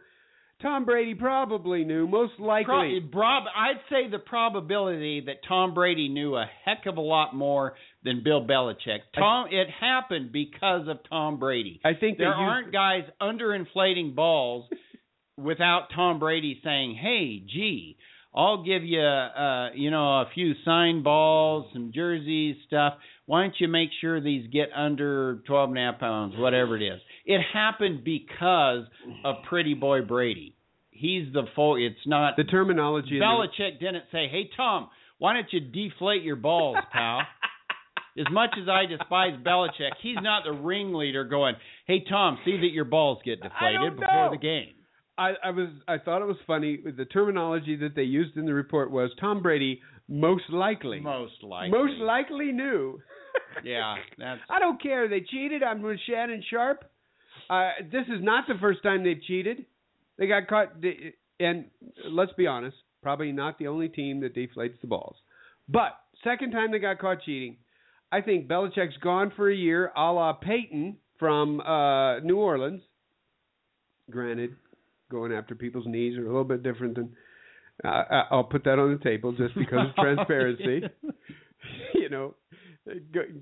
Tom Brady probably knew. Most likely. Pro- prob- I'd say the probability that Tom Brady knew a heck of a lot more than Bill Belichick. Tom, it happened because of Tom Brady. I think there used- aren't guys underinflating balls [laughs] without Tom Brady saying, "Hey, gee, I'll give you, uh, you know, a few signed balls, some jerseys, stuff. Why don't you make sure these get under twelve and a half pounds, whatever it is?" It happened because of Pretty Boy Brady. He's the full. It's not the terminology. in the- Belichick didn't say, "Hey Tom, why don't you deflate your balls, pal?" [laughs] as much as I despise Belichick, he's not the ringleader going, "Hey Tom, see that your balls get deflated before the game." I, I was I thought it was funny. The terminology that they used in the report was Tom Brady most likely. Most likely. Most likely knew. Yeah, [laughs] that's I don't care. They cheated. I'm with Shannon Sharpe. Uh, this is not the first time they've cheated. They got caught. And let's be honest, probably not the only team that deflates the balls. But second time they got caught cheating. I think Belichick's gone for a year, a la Payton from uh, New Orleans. Granted, going after people's knees are a little bit different than. Uh, I- I'll put that on the table just because of [laughs] transparency. [laughs] you know,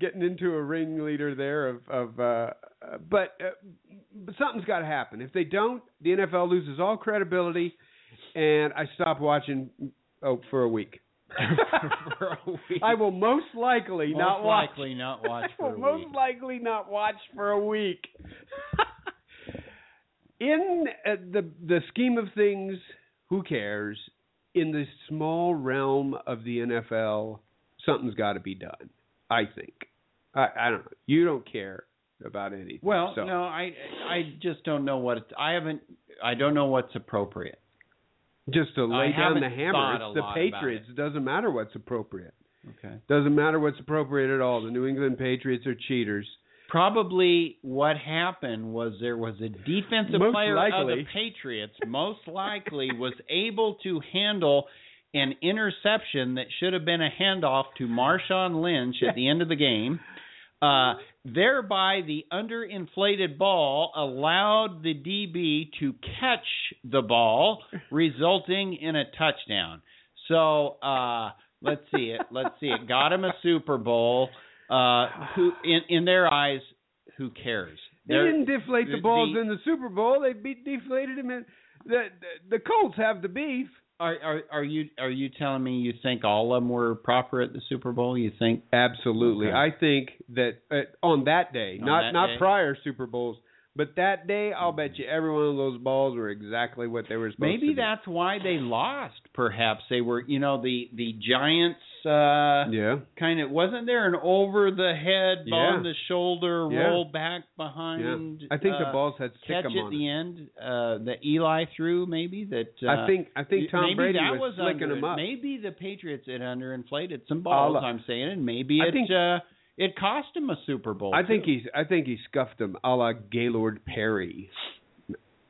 getting into a ringleader there of of. Uh, but, uh, but something's got to happen. If they don't, the NFL loses all credibility, and I stop watching oh, for a week. [laughs] [laughs] for a week. I will most likely Most not watch. likely not watch I [laughs] for will most week. likely not watch for a week. In uh, the the scheme of things, who cares? In the small realm of the NFL, something's got to be done. I think. I, I don't know. You don't care about anything. Well, so. no, I I just don't know what it's, I haven't. I don't know what's appropriate. just to I lay down the hammer. It's the Patriots. It doesn't matter what's appropriate. Okay. Doesn't matter what's appropriate at all. The New England Patriots are cheaters. Probably what happened was there was a defensive Most player of the Patriots, most likely was able to handle an interception that should have been a handoff to Marshawn Lynch at the end of the game. [laughs] Uh, thereby, the underinflated ball allowed the DB to catch the ball, [laughs] resulting in a touchdown. So uh, let's see it. Let's see it. Got him a Super Bowl. Uh, who in in their eyes, who cares? They They're- didn't deflate the the- balls the- in the Super Bowl. They beat deflated them in the, the the Colts have the beef. Are are are you are you telling me you think all of them were proper at the Super Bowl? You think Absolutely. Okay. I think that uh, on that day, On not that not day? prior Super Bowls, but that day, I'll bet you every one of those balls were exactly what they were supposed to maybe that's why they lost? Perhaps they were, you know, the the Giants uh Yeah. kind of wasn't there an over the head, Yeah. ball in the shoulder, Yeah. roll back behind. Yeah. I think the uh, balls had catch at on the it. end uh that Eli threw maybe that uh, I think I think Tom maybe Brady that was, was flicking them up. Maybe the Patriots had underinflated some balls. I'll- I'm saying, and maybe I it think- uh, it cost him a Super Bowl. I think he's I think he scuffed them a la Gaylord Perry.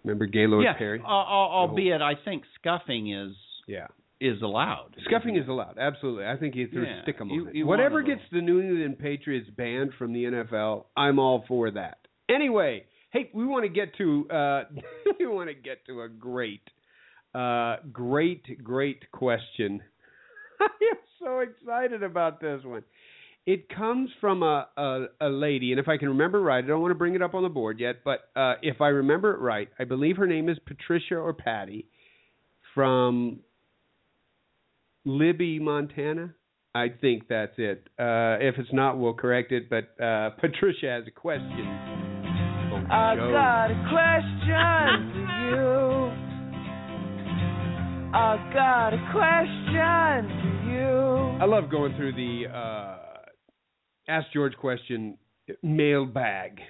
Remember Gaylord yeah, Perry? al- albeit I think scuffing is Yeah. Is allowed. Scuffing is allowed, absolutely. I think he threw Yeah, stickum you- on it. you Whatever gets the New England Patriots banned from the NFL, I'm all for that. Anyway, hey, we want to get to uh, [laughs] we want to get to a great, uh, great, great question. [laughs] I am so excited about this one. It comes from a, a a lady, and if I can remember right, I don't want to bring it up on the board yet, but uh, if I remember it right, I believe her name is Patricia or Patty from Libby, Montana. I think that's it. Uh, if it's not, we'll correct it. But uh, Patricia has a question. I got a question for you. I got a question for you. I love going through the uh, Ask George question mailbag.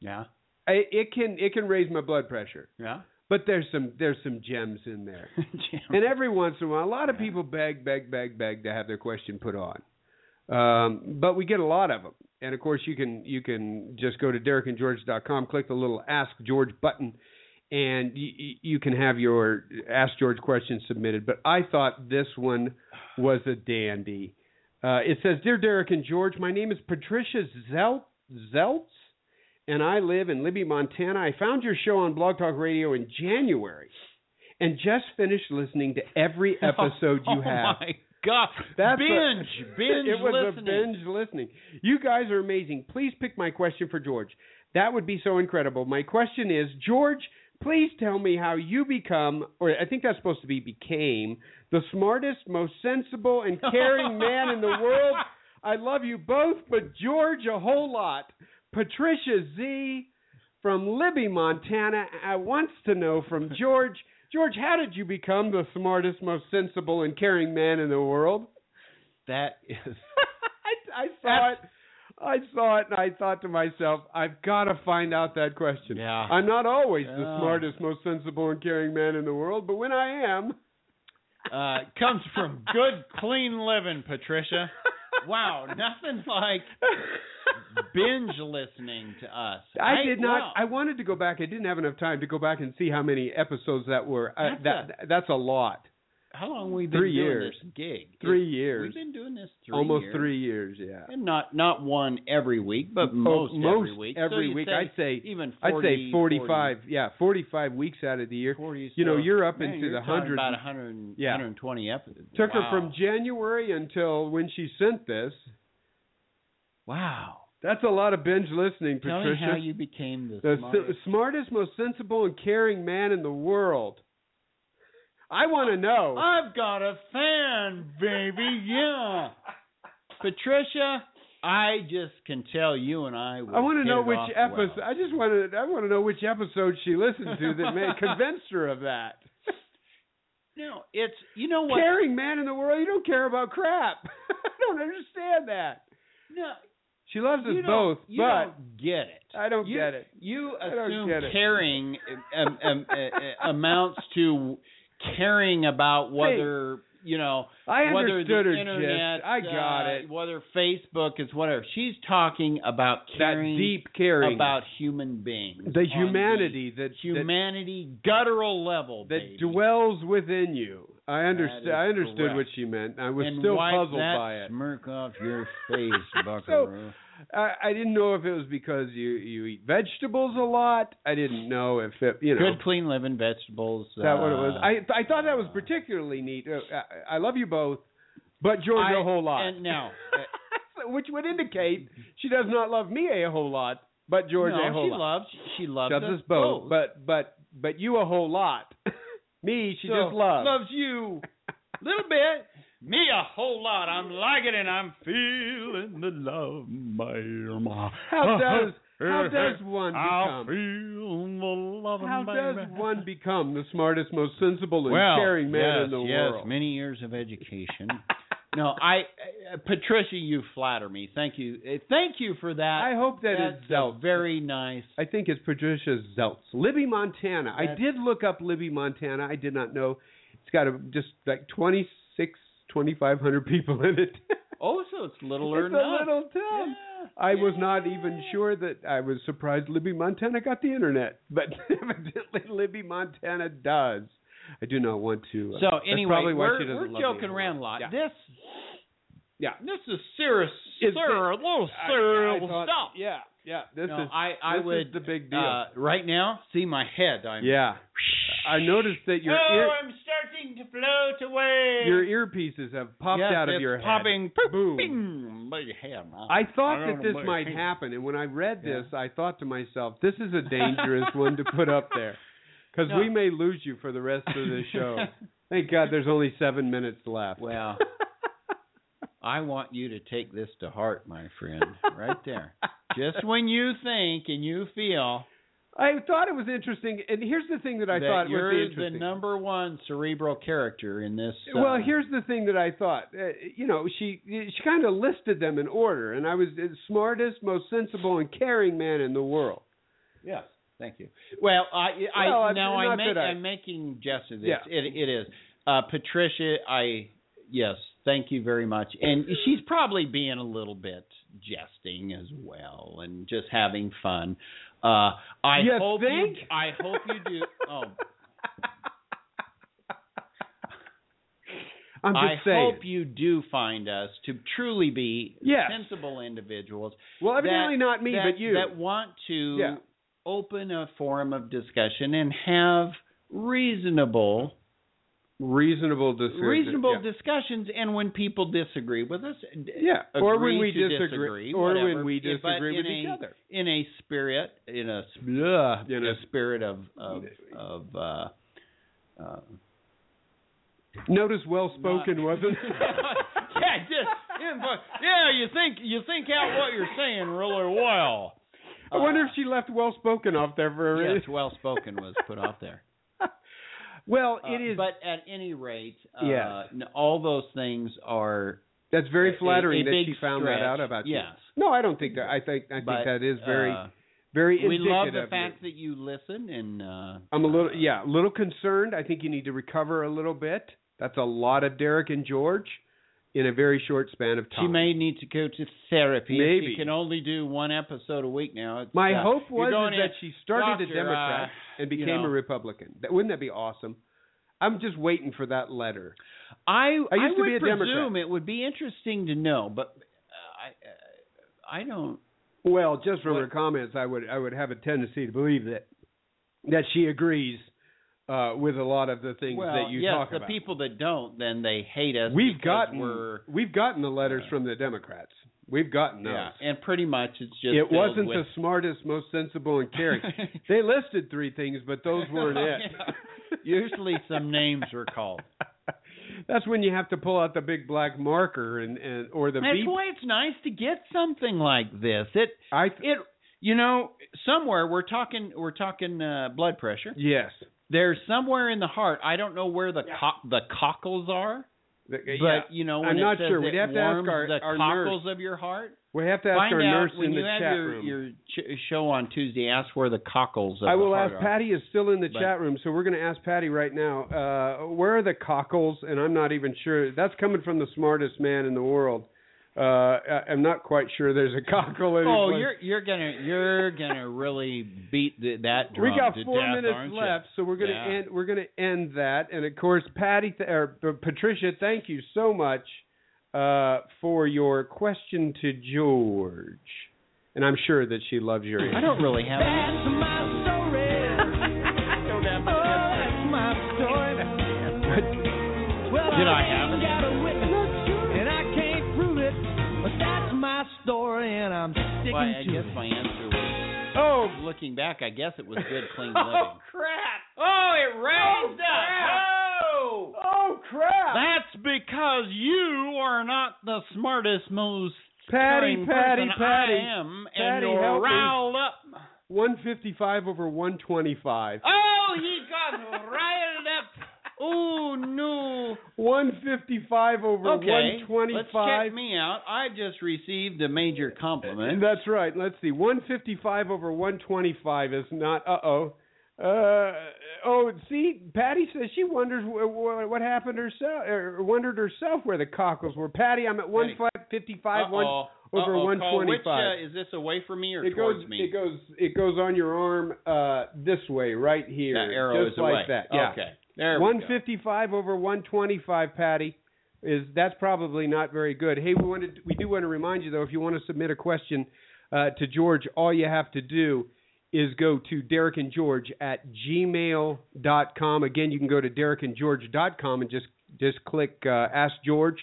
Yeah, I, it can it can raise my blood pressure, yeah. But there's some there's some gems in there. [laughs] And every once in a while, a lot of people beg, beg, beg, beg to have their question put on. Um, but we get a lot of them. And of course, you can you can just go to derekandgeorge.com, click the little Ask George button, and you, you can have your Ask George question submitted. But I thought this one was a dandy. Uh, it says, "Dear Derek and George, my name is Patricia Zelt, Zeltz, and I live in Libby, Montana. I found your show on Blog Talk Radio in January, and just finished listening to every [laughs] oh episode you oh have. my God, That's a- binge, [laughs] binge it was listening. a binge listening. You guys are amazing. Please pick my question for George. That would be so incredible. My question is, George, please tell me how you become, or I think that's supposed to be became, the smartest, most sensible, and caring [laughs] man in the world. I love you both, but George a whole lot. Patricia Z from Libby, Montana, wants to know from [laughs] George. George, how did you become the smartest, most sensible, and caring man in the world? That is [laughs] I, I saw it. I saw it and I thought to myself, I've got to find out that question. Yeah. I'm not always the smartest, most sensible, and caring man in the world, but when I am, uh, comes from good, clean living, Patricia. [laughs] Wow, [laughs] nothing like binge listening to us. I, did not. wow. I wanted to go back. I didn't have enough time to go back and see how many episodes that were. Uh, That's that that's a lot. How long we been three doing years. this gig? Three years. We've been doing this three Almost years. three years. Yeah. And not not one every week, but Oh, most, most every week. every so week. Say I'd say even 40, I'd say 45. Yeah, 45 weeks out of the year. 40, You know, you're up man, into you're the hundred. About 100, Yeah. 120 episodes. Took her from January until when she sent this. Wow. That's a lot of binge listening, Patricia. Tell me how you became the, the smartest. s- smartest, most sensible, and caring man in the world. I want to know. I've got a fan, baby. Yeah. Patricia, I just can tell you and I. I want to know which episode. episode. I just want to. I want to know which episode she listened to that may [laughs] convinced her of that. No, it's you know what? Caring man in the world, you don't care about crap. [laughs] I don't understand that. No, She loves us both, you but don't get it. I don't you, get it. You assume caring um, um, uh, uh, amounts to caring about whether you know I whether understood the internet. gist. I got uh, it. Whether Facebook is whatever. She's talking about caring That deep caring about human beings. the humanity that the humanity guttural level, that, baby. dwells within you. I understood. I understood correct. what she meant. I was and still puzzled that by it. Smirk off your [laughs] face, So, Buckaroo. I, I didn't know if it was because you you eat vegetables a lot. I didn't know if it you know Good, clean living vegetables. is that what it was. uh, I I thought that was particularly neat. Uh, I, I love you both, but George I- a whole lot. And now, [laughs] which would indicate she does not love me a whole lot, but George no, a whole she lot. loves she loves she Loves us both, but but but you a whole lot. [laughs] me, she So, just loves. loves you little bit. Me a whole lot. I'm liking it. I'm feeling the love, my How does how does one become? feel the love, How does one become the smartest, most sensible, and well, caring man yes, in the yes, world? many years of education. no, I, uh, Patricia, you flatter me. Thank you. Uh, Thank you for that. I hope that That's it's a Zeltz. very nice. I think it's Patricia Zeltz. Libby, Montana. I did look up Libby, Montana. I did not know. It's got a, just like 26, 2,500 people in it. [laughs] Oh, so it's little or it's a little town. Yeah, I was not even sure that I was surprised Libby, Montana got the internet, but [laughs] evidently Libby, Montana does. I do not want to. uh, So anyway, we're, we're joking around a lot. Yeah. This Yeah. this is serious, It's- serious, little I- serious I thought- stuff. Yeah, yeah. This No, is I I this would is the big deal. Uh, right now, see my head. I'm yeah, I noticed that your oh, ear I'm starting to float away. your earpieces have popped Yes, out of it's your head. popping. Boom. Bing, by your head, man. I thought I that this might hey. happen, and when I read Yeah. this, I thought to myself, "This is a dangerous [laughs] one to put up there, because No. we may lose you for the rest of the show." [laughs] Thank God, there's only seven minutes left. Well, I want you to take this to heart, my friend, right there. [laughs] Just when you think and you feel I thought it was interesting, and here's the thing that I that thought you're was the interesting. number one cerebral character in this. Uh, Well, here's the thing that I thought. Uh, you know, she she kind of listed them in order, and I was the smartest, most sensible, and caring man in the world. Yes, thank you. Well, I I well, now I make, I- I'm making jest of this. Yeah. It, it is. Uh, Patricia, I yes, thank you very much. And she's probably being a little bit jesting as well and just having fun. Uh, I You hope think? you. [laughs] I hope you do. Oh, I'm just I saying. hope you do find us to truly be Yes. sensible individuals. well, evidently that- not me, that, but you. that want to Yeah. open a forum of discussion and have reasonable reasonable discussion. reasonable yeah. discussions and when people disagree with us Yeah, or when we disagree, disagree, or whatever, when we disagree with in each a- other. in a spirit in a In in a- a spirit of of of uh uh Notice well spoken, wasn't? [laughs] yeah, just, yeah, yeah, you think you think out what you're saying really well. I wonder if she left well spoken off there for a reason. Yes, well spoken was put off there. Well, Uh, it is. But at any rate, uh, Yes. n- all those things are. that's very flattering a that she found that out about you. Yes. No, I don't think that. I think I think but, that is very uh, very we love the you. fact that you listen and. Uh, I'm a little uh, yeah, a little concerned. I think you need to recover a little bit. That's a lot of Derek and George in a very short span of time. She may need to go to therapy. if Maybe. She can only do one episode a week now. It's, My uh, hope was that she started a "Doctor, Democrat uh, and you became know." a Republican. That, wouldn't that be awesome? I'm just waiting for that letter. I I used to would be a presume Democrat. it would be interesting to know, but uh, I uh, I don't. Well, just from What- her comments, I would I would have a tendency to believe that that she agrees uh, with a lot of the things well, that you yes, talk the about. The people that don't, then they hate us. we've gotten we're we've gotten the letters from the Democrats. We've gotten those. yeah, and pretty much it's just it wasn't with, the smartest, most sensible, and caring. [laughs] they listed three things, but those weren't it. [laughs] Usually, some names were called. [laughs] That's when you have to pull out the big black marker and, and or the That's beep. why it's nice to get something like this. It I it you know somewhere we're talking we're talking uh, blood pressure. yes. There's somewhere in the heart. I don't know where the co- the cockles are, but yeah. you know when I'm it not sure. We'd have to ask our- the our cockles nurse. of your heart. We have to ask Find our out nurse in the chat your, room. your ch- show on Tuesday. Ask where the cockles of I will ask are. Patty is still in the But- chat room, so we're going to ask Patty right now. Uh, where are the cockles? And I'm not even sure. That's coming from the smartest man in the world. Uh, I'm not quite sure there's a cockle in Oh, you're you're gonna you're gonna really beat the, that drum we got four death, minutes aren't you? left, so we're gonna Yeah. end. We're gonna end that, and of course, Patty th- or uh, Patricia, thank you so much uh, for your question to George, and I'm sure that she loves your. I don't really have. Sticking Well, I to guess it. my answer was. Oh. oh, looking back, I guess it was good, clean blood. [laughs] oh crap! Oh, it raised oh, crap. up. Oh. Oh crap! That's because you are not the smartest, most Patty, caring Patty, person Patty. I am, and Patty, you're riled up. 155 over 125. Oh, he got [laughs] riled up. Oh no. 155 over Okay, let's 125. check me out. I just received a major compliment. That's right. Let's see. 155 over 125 is not. Uh oh. Uh oh. See, Patty says she wonders wh- wh- what happened herself, or wondered herself where the cockles were. Patty, I'm at 155 one Uh-oh. over Uh-oh, 125. Which, uh, is this away from me or it towards goes. me? It goes. It goes on your arm uh this way, right here. that arrow just is like away. that. Yeah. Okay. There we go. 155 over 125, Patty. Is that's probably not very good. Hey, we wanted we do want to remind you though, if you want to submit a question uh, to George, all you have to do is go to Derek and George at gmail.com. Again, you can go to derekandgeorge.com and just just click uh, Ask George.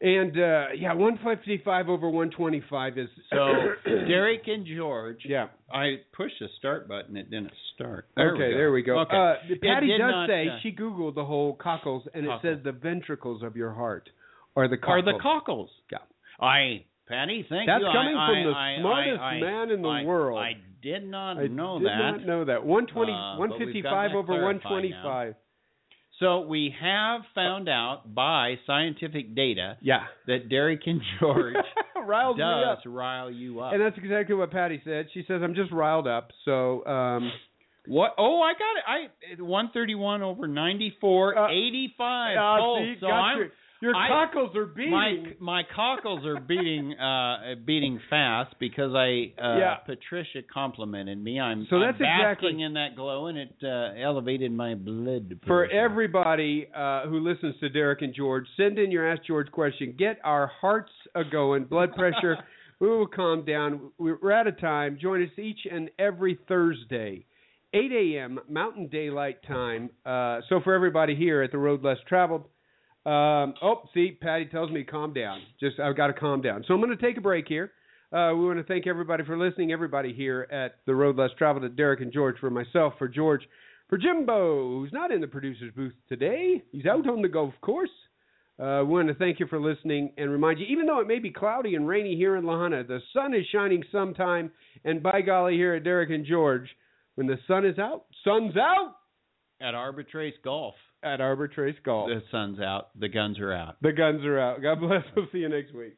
And uh, yeah, 155 over 125 is So [coughs] Derek and George. yeah. I pushed the start button. It didn't start. okay, there we go. Okay. Uh, Patty does not, say uh, she googled the whole cockles, and Cockles. it says the ventricles of your heart are the are cockles. the cockles. Yeah. I Patty, thank That's you. That's coming I, from I, the I, smartest man in the world. I did not know that. I did that. not know that. 120, Uh, 155 over clarified 125. So we have found out by scientific data Yeah. that Derek and George [laughs] Riles does rile you up. And that's exactly what Patty said. She says, I'm just riled up. So, um, what? Oh, I got it. I 131 over 94, Uh, 85. uh, oh, so I'm, your, I- cockles are beating. my my cockles are beating uh beating fast because I uh Yeah. Patricia complimented me. I'm So I'm that's exactly- in that glow and it uh, elevated my blood For everybody uh, who listens to Derek and George, send in your Ask George question. Get our hearts a going, blood pressure. [laughs] we will calm down. We're out of time. Join us each and every Thursday, 8 a.m. Mountain Daylight Time. Uh, so for everybody here at the Road Less Traveled, um, oh, see, Patty tells me calm down. Just I've got to calm down. So I'm going to take a break here. Uh, we want to thank everybody for listening. Everybody here at the Road Less Traveled at Derek and George, for myself, for George, for Jimbo, who's not in the producer's booth today. He's out on the golf course. Uh, we want to thank you for listening and remind you, even though it may be cloudy and rainy here in La Junta, the sun is shining sometime. And by golly, here at Derek and George, when the sun is out, sun's out at Arbor Trace Golf. At Arbor Trace Golf. The sun's out, the guns are out. The guns are out. God bless. [laughs] We'll see you next week.